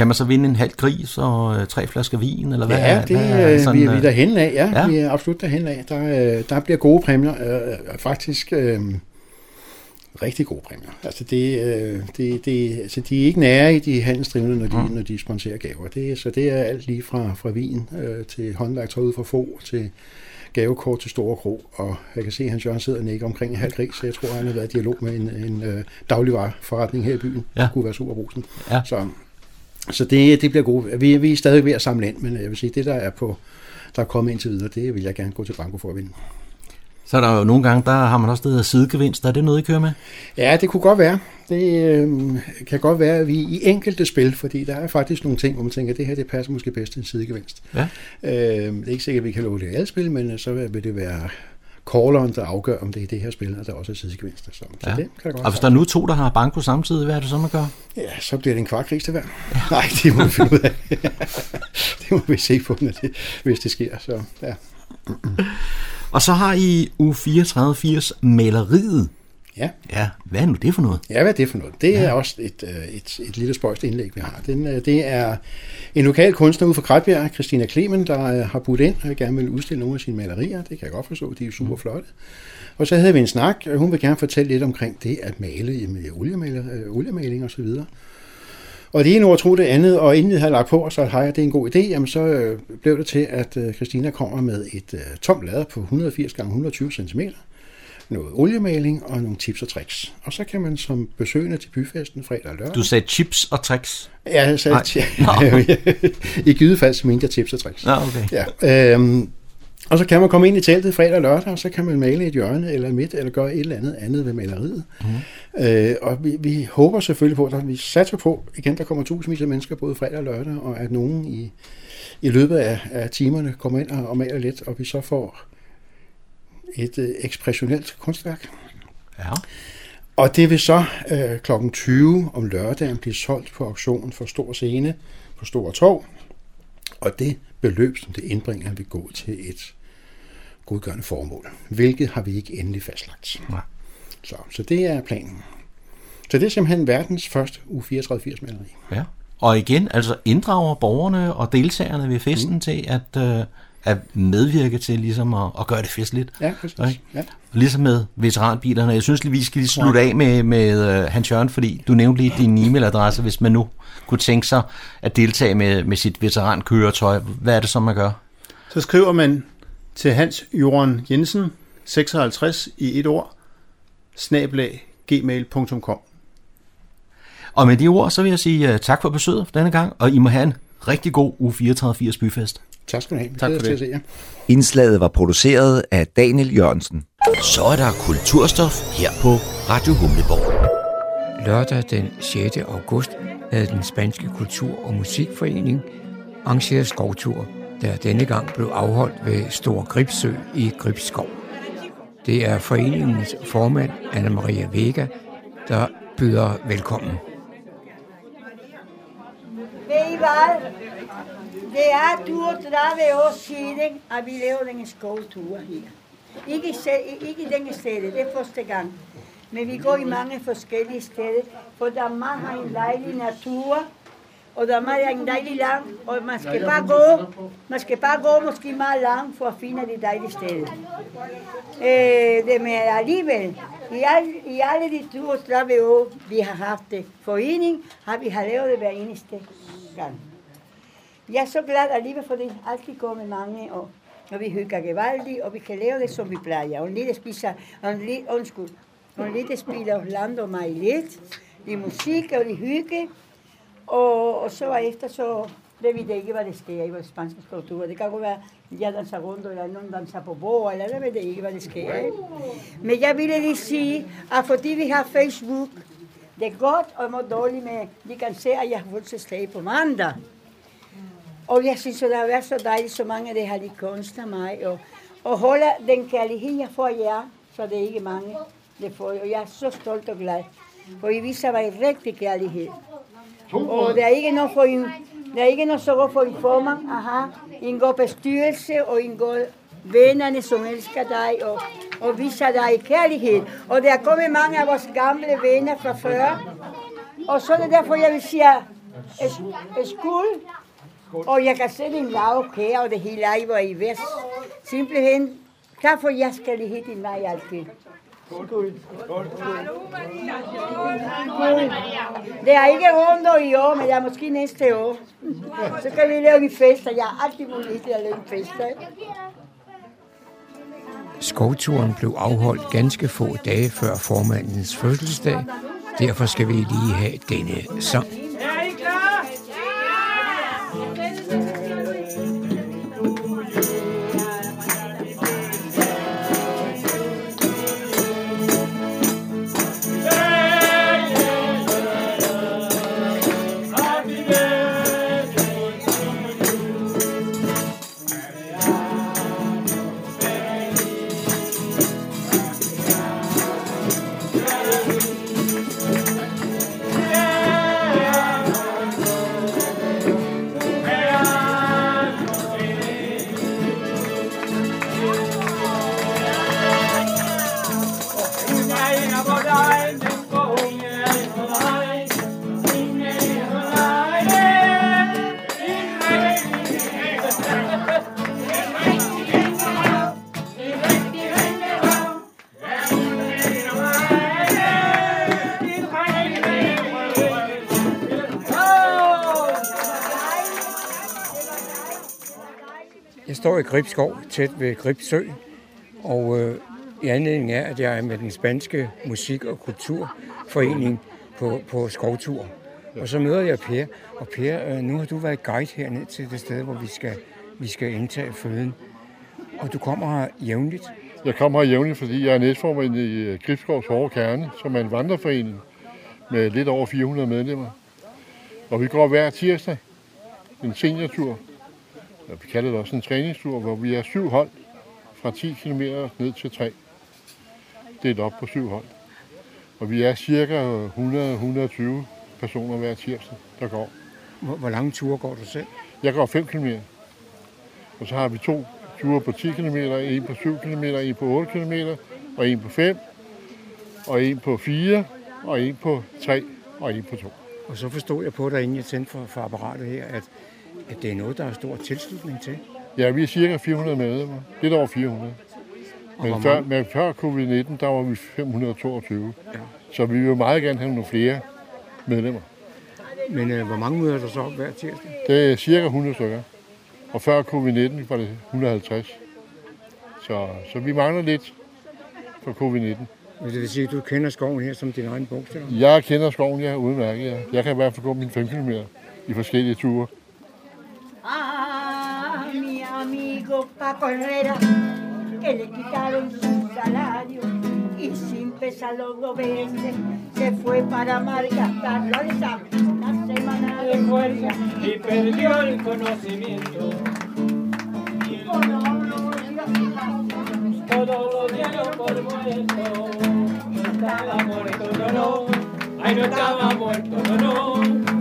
Kan man så vinde en halv gris og øh, tre flasker vin, eller hvad? Ja, det, hvad er, sådan, vi, vi er øh, derhen af. Ja, Ja. vi er absolut derhen af. Der, øh, der bliver gode præmier. Øh, faktisk, øh, rigtig gode præmier. Altså det, øh, det, det, altså de er ikke nære i de handelsdrivende, når de, mm. når de sponsorer gaver. Det, så det er alt lige fra, fra vin øh, til håndværktøj ud fra få til gavekort til Store Kro, og jeg kan se, at Hans Jørgen sidder og nikker omkring en halv gris, så jeg tror, han har været i dialog med en, en øh, dagligvareforretning her i byen. Ja. Det kunne være Superbrusen. Ja. Så, så det, det bliver godt. Vi, vi er stadig ved at samle ind, men jeg vil sige, det der er på der er kommet indtil videre, det vil jeg gerne gå til banko for at vinde. Så er der jo nogle gange, der har man også det hedder sidegevinst. Er det noget, I kører med? Ja, det kunne godt være. Det øh, kan godt være, at vi i enkelte spil, fordi der er faktisk nogle ting, hvor man tænker, at det her det passer måske bedst til en sidegevinst. Ja. Øh, det er ikke sikkert, at vi kan love det i alle spil, men øh, så vil det være calleren, der afgør, om det er det her spil, og der også er sidegevinster. Så, så Ja. det kan godt Og hvis der er nu to, der har banko samtidig, hvad er det så, man gør? Ja, så bliver det en kvart gris til hver. Ja. Nej, det må vi finde ud af. det må vi se på, når det, hvis det sker. Så, ja. Og så har I u 3480 maleriet. Ja. Ja, hvad er nu det for noget? Ja, hvad er det for noget? Det er Ja. også et, øh, et, et lille spøjst indlæg, vi har. Den, øh, det er en lokal kunstner ude fra Kratbjerg, Christina Klemen, der øh, har budt ind og gerne vil udstille nogle af sine malerier. Det kan jeg godt forstå, de er super flotte. Og så havde vi en snak, og hun vil gerne fortælle lidt omkring det at male med oliemaler, øh, oliemaling og så videre. Og det ene ord tro det andet, og inden vi havde lagt på, og så hej, det er en god idé, jamen så øh, blev det til, at øh, Christina kommer med et øh, tomt lader på 180 x 120 cm, noget oliemaling og nogle tips og tricks. Og så kan man som besøgende til byfesten fredag og lørdag... Du sagde chips og tricks. Ja, jeg sagde, Nej. i givet fald så mente jeg tips og tricks. Nå, okay. Ja, øhm, og så kan man komme ind i teltet fredag og lørdag, og så kan man male et hjørne eller midt, eller gøre et eller andet andet ved maleriet. Mm. Øh, og vi, vi håber selvfølgelig på, at vi satser på, igen, der kommer tusindvis af mennesker både fredag og lørdag, og at nogen i, i løbet af, af timerne kommer ind og, og maler lidt, og vi så får et øh, ekspressionelt kunstværk. Ja. Og det vil så øh, kl. 20 om lørdagen blive solgt på auktion for stor scene på Stor Torv. Og det beløb, som det indbringer, vil gå til et godgørende formål. Hvilket har vi ikke endelig fastlagt. Nej. Så, så det er planen. Så det er simpelthen verdens første U3480 maleri. Ja. Og igen, altså inddrager borgerne og deltagerne ved festen mm. til at, øh, at medvirke til ligesom at, at gøre det festligt. Ja, præcis. Ikke? Ja. Ligesom med veteranbilerne. Jeg synes lige, vi skal lige slutte af med, med uh, Hans Jørgen, fordi du nævnte lige din e-mailadresse, hvis man nu kunne tænke sig at deltage med, med sit veterankøretøj. Hvad er det så, man gør? Så skriver man til Hans Joran Jensen, 56 i et ord, snablag gmail.com. Og med de ord, så vil jeg sige uh, tak for besøget denne gang, og I må have en rigtig god u 3480 byfest. Tak skal du have. Tak for til det. at se jer. Indslaget var produceret af Daniel Jørgensen. Så er der kulturstof her på Radio Humleborg. Lørdag den 6. august havde den spanske kultur- og musikforening arrangeret skovtur, der denne gang blev afholdt ved Stor Gribsø i Gribskov. Det er foreningens formand, Anna Maria Vega, der byder velkommen. Ved I hvad? Det er 32 år siden, at vi lavede en skovtur her. Ikke, se- ikke i denne sted, det er første gang. Men vi går i mange forskellige steder, for meget har en dejlig natur, og der er en dejlig lang, og man skal bare gå, man skal bare gå måske meget langt for at finde de dejlige steder. Øh, det med alligevel, i, al, i alle de 32 år, vi har haft det forening, har vi har lavet det hver eneste gang. Jeg er så glad alligevel, for det altid går med mange, og, når vi hygger gevaldigt, og vi kan lave det, som vi plejer. Og lidt spiser, og lidt, undskyld, og lidt spiller Orlando mig lidt, i musik og i hygge, og, og så efter så ved vi det ikke, hvad det sker i vores spanske kultur. Det kan godt være, at jeg danser rundt, eller nogen danser på bord, eller jeg ved det ikke, hvad det sker. Ikke? Men jeg ville lige sige, at fordi vi har Facebook, det er godt og må dårligt med, de kan se, at jeg har fødselsdag på mandag. Og jeg synes, at det har været så dejligt, så mange af det har lige kunst af mig. Og, og holder den kærlighed, jeg får jer, så det er ikke mange, det får. Og jeg er så stolt og glad. For I viser mig rigtig kærlighed. Og der er ikke noget for en, der er ikke noget så godt for en formand at have en god bestyrelse og en god vennerne, som elsker dig og, og viser dig kærlighed. Og der er kommet mange af vores gamle venner fra før. Og så er det derfor, jeg vil sige, "Es- skål. Og jeg kan sætte en lav kære, og det hele er i vest. Simpelthen, tak for jeres kærlighed i mig altid. Det er ikke rundt i år, men det er måske næste år. Så kan vi lave en fester. Jeg har altid mulighed til at lave en fester. Skovturen blev afholdt ganske få dage før formandens fødselsdag. Derfor skal vi lige have denne sang. Står i Gribskov, tæt ved Gribsø, og øh, i anledning af, at jeg er med den spanske musik- og kulturforening på, på skovtur. Og så møder jeg Per, og Per, øh, nu har du været guide herned til det sted, hvor vi skal, vi skal indtage føden. Og du kommer her jævnligt. Jeg kommer her jævnligt, fordi jeg er næstformand i øh, Gribskovs Hårde Kerne, som er en vandreforening med lidt over 400 medlemmer. Og vi går hver tirsdag en seniortur, vi kalder det også en træningstur, hvor vi er syv hold fra 10 km ned til 3. Delt op på syv hold. Og vi er cirka 100-120 personer hver tirsdag, der går. Hvor, hvor lange ture går du selv? Jeg går 5 km. Og så har vi to ture på 10 km, en på 7 km, en på 8 km, og en på 5, og en på 4, og en på 3, og en på 2. Og så forstod jeg på dig, inden jeg tændte for, for apparatet her, at, at det er noget, der er stor tilslutning til. Ja, vi er cirka 400 medlemmer. Lidt over 400. hvor Men før, men før covid-19, der var vi 522. Ja. Så vi vil meget gerne have nogle flere medlemmer. Men øh, hvor mange møder der så op hver tirsdag? Det er cirka 100 stykker. Og før covid-19 var det 150. Så, så vi mangler lidt for covid-19. Men det vil sige, at du kender skoven her som din egen bogstav? Jeg kender skoven, jeg er udmærket. Ja. Jeg kan i hvert fald gå mine 5 km i forskellige ture. Amigo Paco Herrera, que le quitaron su salario y sin pesarlo vende, se fue para malgastarlo al examen. Una semana de fuerza y perdió el conocimiento. Todo lo dieron por muerto. No estaba muerto, no, no. Ay, no estaba muerto, no, no.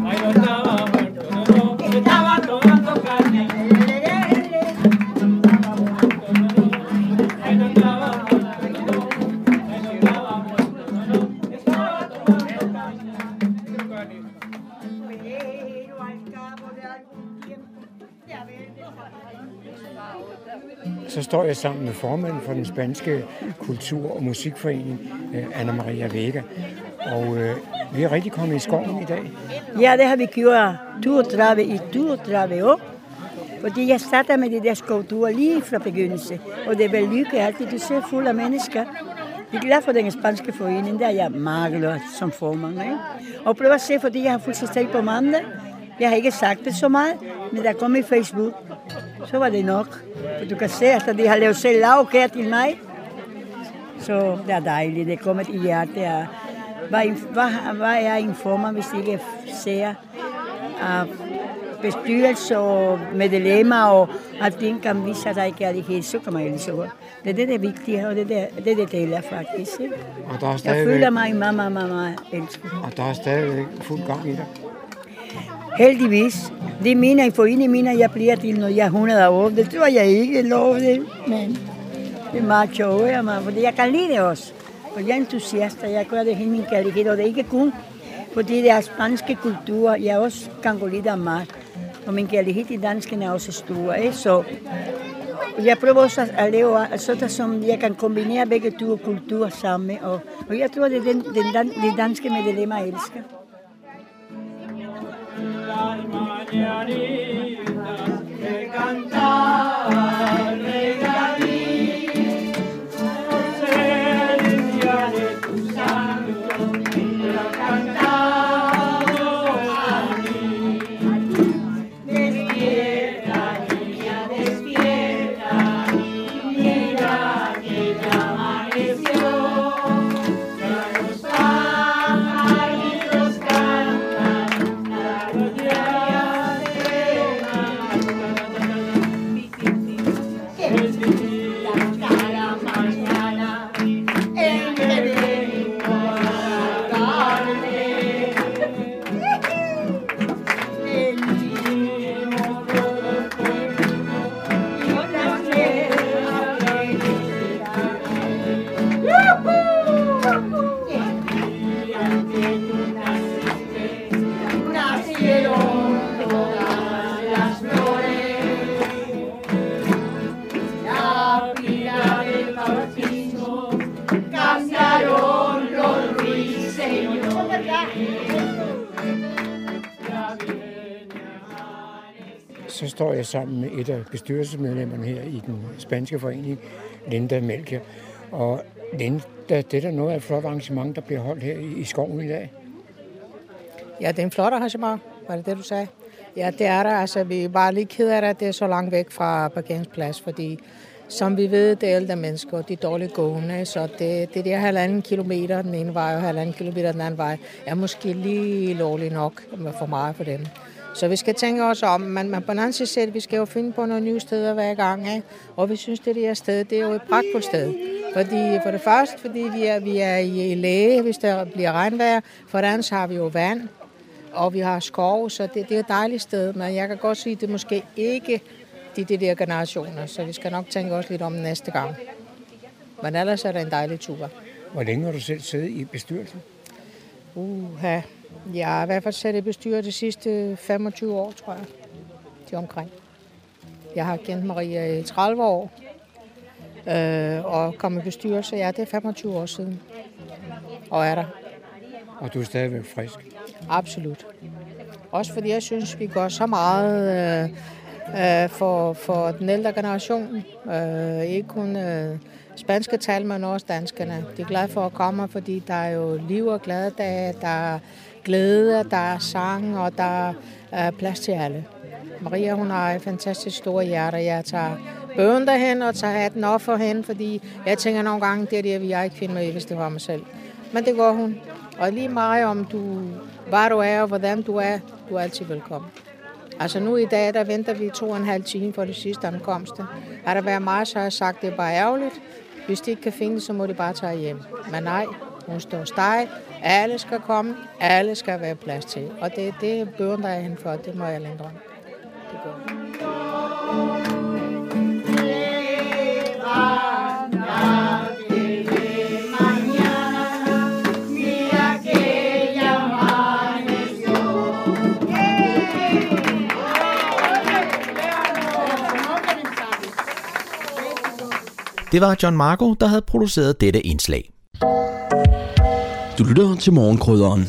Ay, no estaba muerto, no, no. Estaba tomando står jeg sammen med formanden for den spanske kultur- og musikforening, eh, Anna Maria Vega. Og øh, vi er rigtig kommet i skoven i dag. Ja, det har vi gjort 32 i 32 år. Fordi jeg startede med de der skovture lige fra begyndelse. Og det er vel lykke altid, du ser fuld af mennesker. Vi er glad for den spanske forening, der er jeg meget glad som formand. Ikke? Og prøv at se, fordi jeg har fuldstændig på mandag. Jeg har ikke sagt det så meget, men der kom i Facebook. Så var det nok. For du kan se, at de har lavet selv lavkær til mig. Så det er dejligt, det er kommet i hjertet. Hvad, hvad, hvad er en formand, hvis ikke ser uh, bestyrelse og medlemmer, og at de kan vise dig kærlighed, så kan man jo lige så godt. Det er det, der er vigtigt, og det er det, det, det deler faktisk. Og der er Jeg stadigvæk, føler mig meget, meget, meget elsket. og der er stadigvæk fuld gang i dig. Heldigvis. Det mener i foreningen mener, jeg bliver til, når jeg er 100 år. Det tror jeg ikke lov det, men det er meget sjovt, jeg meget, fordi jeg kan lide det også. Og jeg er entusiast, og jeg gør det hele min kærlighed, og det er ikke kun fordi det er spanske kultur. Jeg også kan gå lidt af meget. Og min kærlighed i dansken er også stor, ikke? Så jeg prøver også at lave sådan, som jeg kan kombinere begge to kulturer sammen. Og, og jeg tror, at det er den, den, dan, de det, medlemmer elsker. las mañanitas que cantar. Så står jeg sammen med et af bestyrelsesmedlemmerne her i den spanske forening, Linda Melchior. Og Linda, det er da noget af et flot arrangement, der bliver holdt her i, skoven i dag. Ja, det er en flot arrangement, var det det, du sagde? Ja, det er der. Altså, vi er bare lige ked af det, at det er så langt væk fra parkeringsplads, fordi som vi ved, det er ældre mennesker, og de er dårligt gående, så det, det der halvanden kilometer den ene vej og halvanden kilometer den anden vej, er måske lige lovligt nok for meget for dem. Så vi skal tænke os om, men, men på den anden side set, vi skal jo finde på nogle nye steder hver gang, ikke? og vi synes, det der sted, det er jo et pragtfuldt sted. Fordi, for det første, fordi vi er, vi er i læge, hvis der bliver regnvejr, for det andet så har vi jo vand, og vi har skov, så det, det er et dejligt sted, men jeg kan godt sige, at det er måske ikke de, de der generationer, så vi skal nok tænke os lidt om næste gang. Men ellers er det en dejlig tur. Hvor længe har du selv siddet i bestyrelsen? Uha. Jeg har i hvert fald siddet i bestyrelsen de sidste 25 år, tror jeg. De omkring. Jeg har kendt Maria i 30 år. Øh, og kom i bestyrelse, ja, det er 25 år siden. Og er der. Og du er stadigvæk frisk. Absolut. Også fordi jeg synes, vi gør så meget øh, øh, for, for den ældre generation. Øh, ikke kun øh, spanske tal, men også danskerne. De er glade for at komme, fordi der er jo liv og glade dage, der er glæde, der er sang, og der er plads til alle. Maria, hun har et fantastisk stort hjerte. Jeg tager bøgen derhen og tager hatten op for hende, fordi jeg tænker nogle gange, det er det, vi jeg ikke finde mig i, hvis det var mig selv. Men det går hun. Og lige meget om du, hvor du er og hvordan du er, du er altid velkommen. Altså nu i dag, der venter vi to og en halv time for det sidste ankomst. Har der været meget, så har jeg sagt, det er bare ærgerligt. Hvis de ikke kan finde det, så må de bare tage hjem. Men nej, hun står steg. Alle skal komme. Alle skal være plads til. Og det, det er jeg der er hende for. Det må jeg længe om. Det går. Det var John Marco, der havde produceret dette indslag. Du lytter til morgenkrydderen.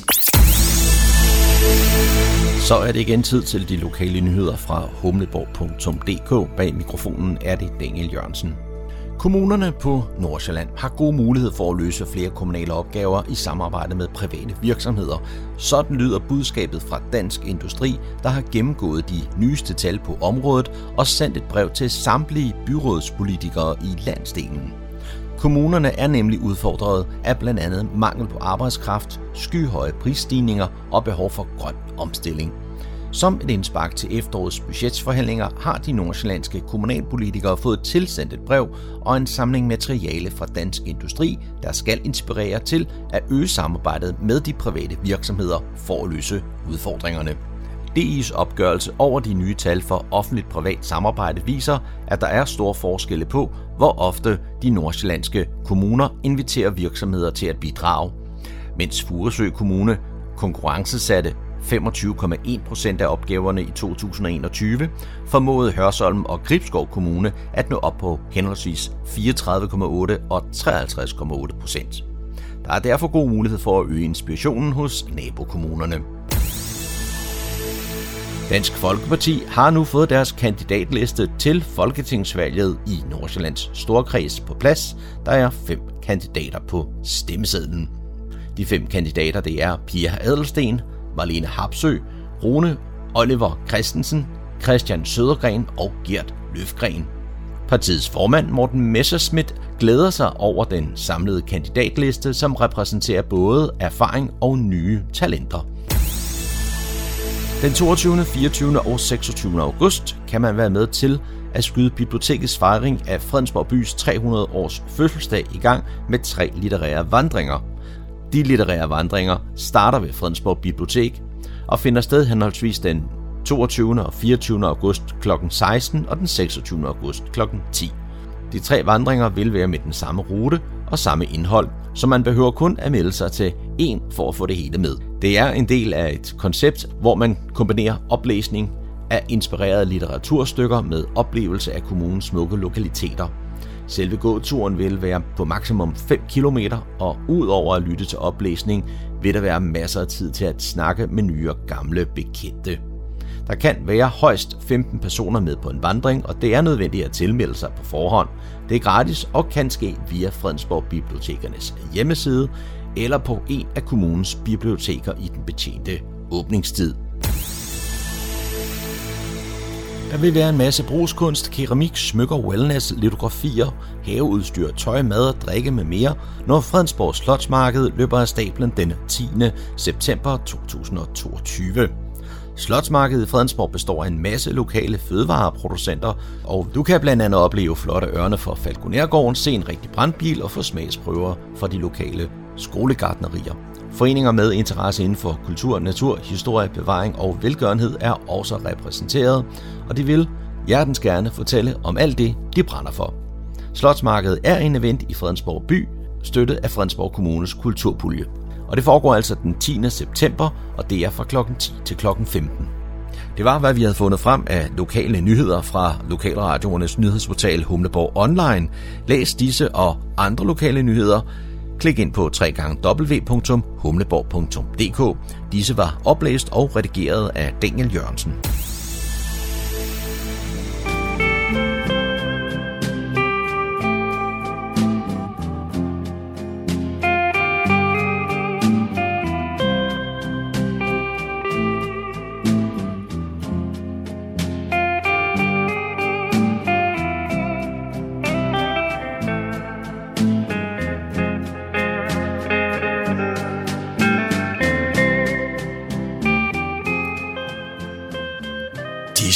Så er det igen tid til de lokale nyheder fra humleborg.dk. Bag mikrofonen er det Daniel Jørgensen. Kommunerne på Nordsjælland har gode mulighed for at løse flere kommunale opgaver i samarbejde med private virksomheder. Sådan lyder budskabet fra Dansk Industri, der har gennemgået de nyeste tal på området og sendt et brev til samtlige byrådspolitikere i landsdelen. Kommunerne er nemlig udfordret af blandt andet mangel på arbejdskraft, skyhøje prisstigninger og behov for grøn omstilling. Som et indspark til efterårets budgetsforhandlinger har de nordsjællandske kommunalpolitikere fået tilsendt et brev og en samling materiale fra Dansk Industri, der skal inspirere til at øge samarbejdet med de private virksomheder for at løse udfordringerne. DI's opgørelse over de nye tal for offentligt-privat samarbejde viser, at der er store forskelle på, hvor ofte de nordsjællandske kommuner inviterer virksomheder til at bidrage. Mens Furesø Kommune konkurrencesatte 25,1% af opgaverne i 2021, formåede Hørsholm og Gribskov Kommune at nå op på henholdsvis 34,8 og 53,8%. Der er derfor god mulighed for at øge inspirationen hos nabokommunerne. Dansk Folkeparti har nu fået deres kandidatliste til Folketingsvalget i Nordsjællands Storkreds på plads. Der er fem kandidater på stemmesedlen. De fem kandidater det er Pia Adelsten, Marlene Harpsø, Rune Oliver Christensen, Christian Sødergren og Gert Løfgren. Partiets formand Morten Messerschmidt glæder sig over den samlede kandidatliste, som repræsenterer både erfaring og nye talenter. Den 22., 24. og 26. august kan man være med til at skyde bibliotekets fejring af Fredensborg bys 300 års fødselsdag i gang med tre litterære vandringer. De litterære vandringer starter ved Fredensborg Bibliotek og finder sted henholdsvis den 22. og 24. august kl. 16 og den 26. august kl. 10. De tre vandringer vil være med den samme rute og samme indhold, så man behøver kun at melde sig til en for at få det hele med. Det er en del af et koncept, hvor man kombinerer oplæsning af inspirerede litteraturstykker med oplevelse af kommunens smukke lokaliteter. Selve gåturen vil være på maksimum 5 km, og udover at lytte til oplæsning, vil der være masser af tid til at snakke med nye og gamle bekendte. Der kan være højst 15 personer med på en vandring, og det er nødvendigt at tilmelde sig på forhånd. Det er gratis og kan ske via Fredensborg Bibliotekernes hjemmeside eller på en af kommunens biblioteker i den betjente åbningstid. Der vil være en masse brugskunst, keramik, smykker, wellness, litografier, haveudstyr, tøj, mad og drikke med mere, når Fredensborg Slotsmarked løber af stablen den 10. september 2022. Slotsmarkedet i Fredensborg består af en masse lokale fødevareproducenter, og du kan blandt andet opleve flotte ørne fra Falconergården, se en rigtig brandbil og få smagsprøver fra de lokale skolegartnerier. Foreninger med interesse inden for kultur, natur, historie, bevaring og velgørenhed er også repræsenteret, og de vil hjertens gerne fortælle om alt det, de brænder for. Slotsmarkedet er en event i Fredensborg by, støttet af Fredensborg Kommunes kulturpulje. Og det foregår altså den 10. september, og det er fra kl. 10 til kl. 15. Det var, hvad vi havde fundet frem af lokale nyheder fra lokalradioernes nyhedsportal Humleborg Online. Læs disse og andre lokale nyheder. Klik ind på www.humleborg.dk. Disse var oplæst og redigeret af Daniel Jørgensen.